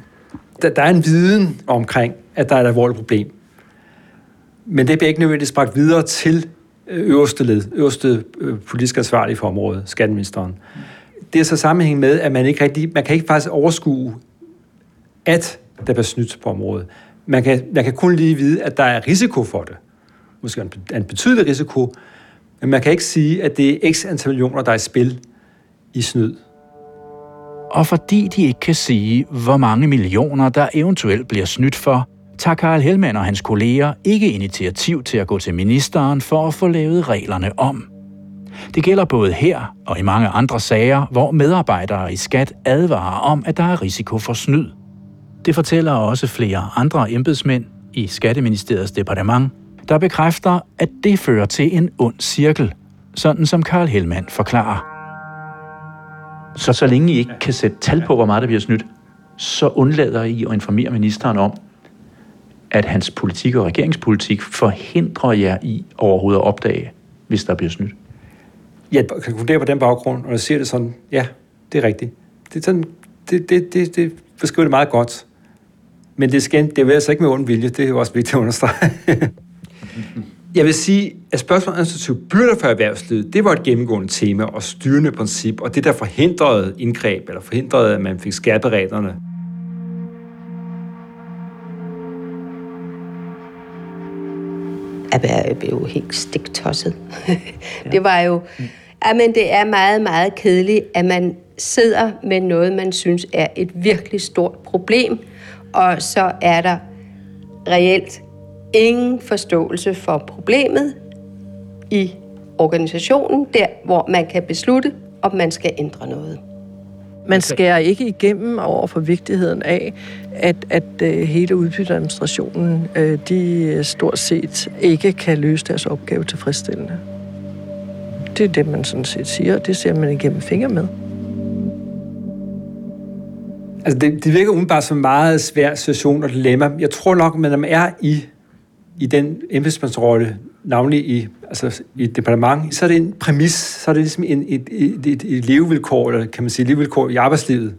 Der, der er en viden omkring, at der er et alvorligt problem. Men det bliver ikke nødvendigvis bragt videre til øh, øverste led, øverste øh, politisk ansvarlige for området, skatteministeren. Det er så sammenhæng med, at man ikke rigtig, man kan ikke faktisk overskue, at der bliver snydt på området. Man kan, man kan kun lige vide, at der er risiko for det. Måske en, en betydelig risiko, men man kan ikke sige, at det er x antal millioner, der er i spil i snyd. Og fordi de ikke kan sige, hvor mange millioner, der eventuelt bliver snydt for, tager Karl Helmand og hans kolleger ikke initiativ til at gå til ministeren for at få lavet reglerne om. Det gælder både her og i mange andre sager, hvor medarbejdere i skat advarer om, at der er risiko for snyd. Det fortæller også flere andre embedsmænd i Skatteministeriets departement, der bekræfter, at det fører til en ond cirkel, sådan som Karl Helmand forklarer. Så så længe I ikke kan sætte tal på, hvor meget der bliver snydt, så undlader I at informere ministeren om, at hans politik og regeringspolitik forhindrer jer i overhovedet at opdage, hvis der bliver snydt? Jeg kan konkludere på den baggrund, og jeg siger det sådan, ja, det er rigtigt. Det, er sådan, det, det, det, det beskriver det meget godt. Men det, skal, det er altså ikke med ond vilje, det er jo også vigtigt at understrege. jeg vil sige, at spørgsmålet om administrative byrder for erhvervslivet, det var et gennemgående tema og styrende princip, og det der forhindrede indgreb, eller forhindrede, at man fik skærpet reglerne. Er jo helt stiktosset. det var jo... Ja, men det er meget, meget kedeligt, at man sidder med noget, man synes er et virkelig stort problem, og så er der reelt ingen forståelse for problemet i organisationen, der hvor man kan beslutte, om man skal ændre noget. Man skærer ikke igennem over for vigtigheden af, at, at uh, hele udbytteadministrationen, uh, de stort set ikke kan løse deres opgave tilfredsstillende. Det er det, man sådan set siger, og det ser man igennem fingre med. Altså, det, det virker udenbart som en meget svær situation og dilemma. Jeg tror nok, at når man er i, i den embedsmandsrolle, navnlig i, altså, i et departement, så er det en præmis, så er det ligesom en, et, et, et, et levevilkår, eller kan man sige levevilkår i arbejdslivet,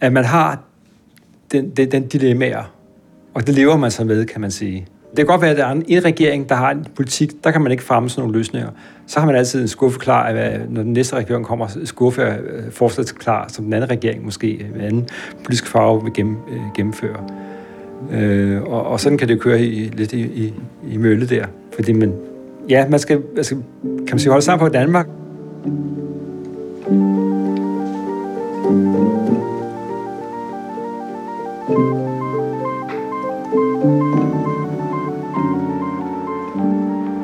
at man har den, den, den dilemmaer, og det lever man så med, kan man sige. Det kan godt være, at der er en regering, der har en politik, der kan man ikke fremme sådan nogle løsninger. Så har man altid en skuffe klar, når den næste regering kommer, skuffe øh, er fortsat klar, som den anden regering måske, med anden politisk farve vil gennem, øh, gennemføre. Øh, og, og sådan kan det køre i, lidt i, i, i mølle der. Fordi man, ja, man skal, man skal kan man sige, holde sammen på Danmark.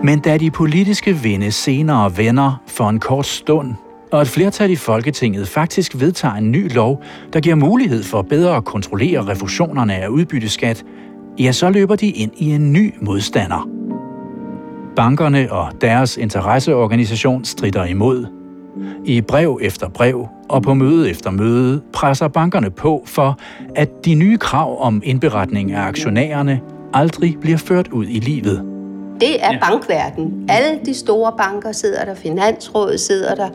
Men da de politiske vinde senere vender for en kort stund, og et flertal i Folketinget faktisk vedtager en ny lov, der giver mulighed for bedre at kontrollere refusionerne af udbytteskat, ja, så løber de ind i en ny modstander. Bankerne og deres interesseorganisation strider imod. I brev efter brev og på møde efter møde presser bankerne på for, at de nye krav om indberetning af aktionærerne aldrig bliver ført ud i livet. Det er bankverden. Alle de store banker sidder der, Finansrådet sidder der,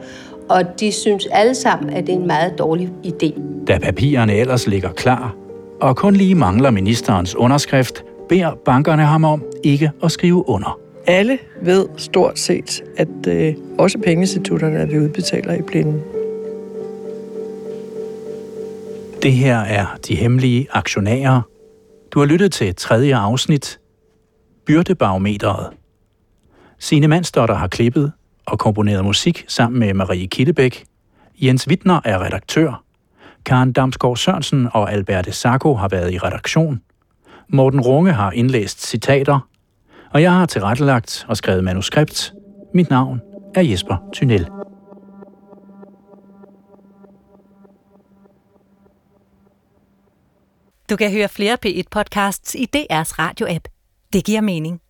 og de synes alle sammen, at det er en meget dårlig idé. Da papirerne ellers ligger klar, og kun lige mangler ministerens underskrift, beder bankerne ham om ikke at skrive under. Alle ved stort set, at øh, også pengeinstitutterne er vi udbetaler i blinden. Det her er De Hemmelige Aktionærer. Du har lyttet til tredje afsnit, Byrdebarometeret. Signe Mandsdotter har klippet og komponeret musik sammen med Marie Kildebæk. Jens Wittner er redaktør. Karen Damsgaard Sørensen og Alberte Sacco har været i redaktion. Morten Runge har indlæst citater. Og jeg har tilrettelagt og skrevet manuskript. Mit navn er Jesper Tynel. Du kan høre flere P1-podcasts i DR's radio-app. Det giver mening.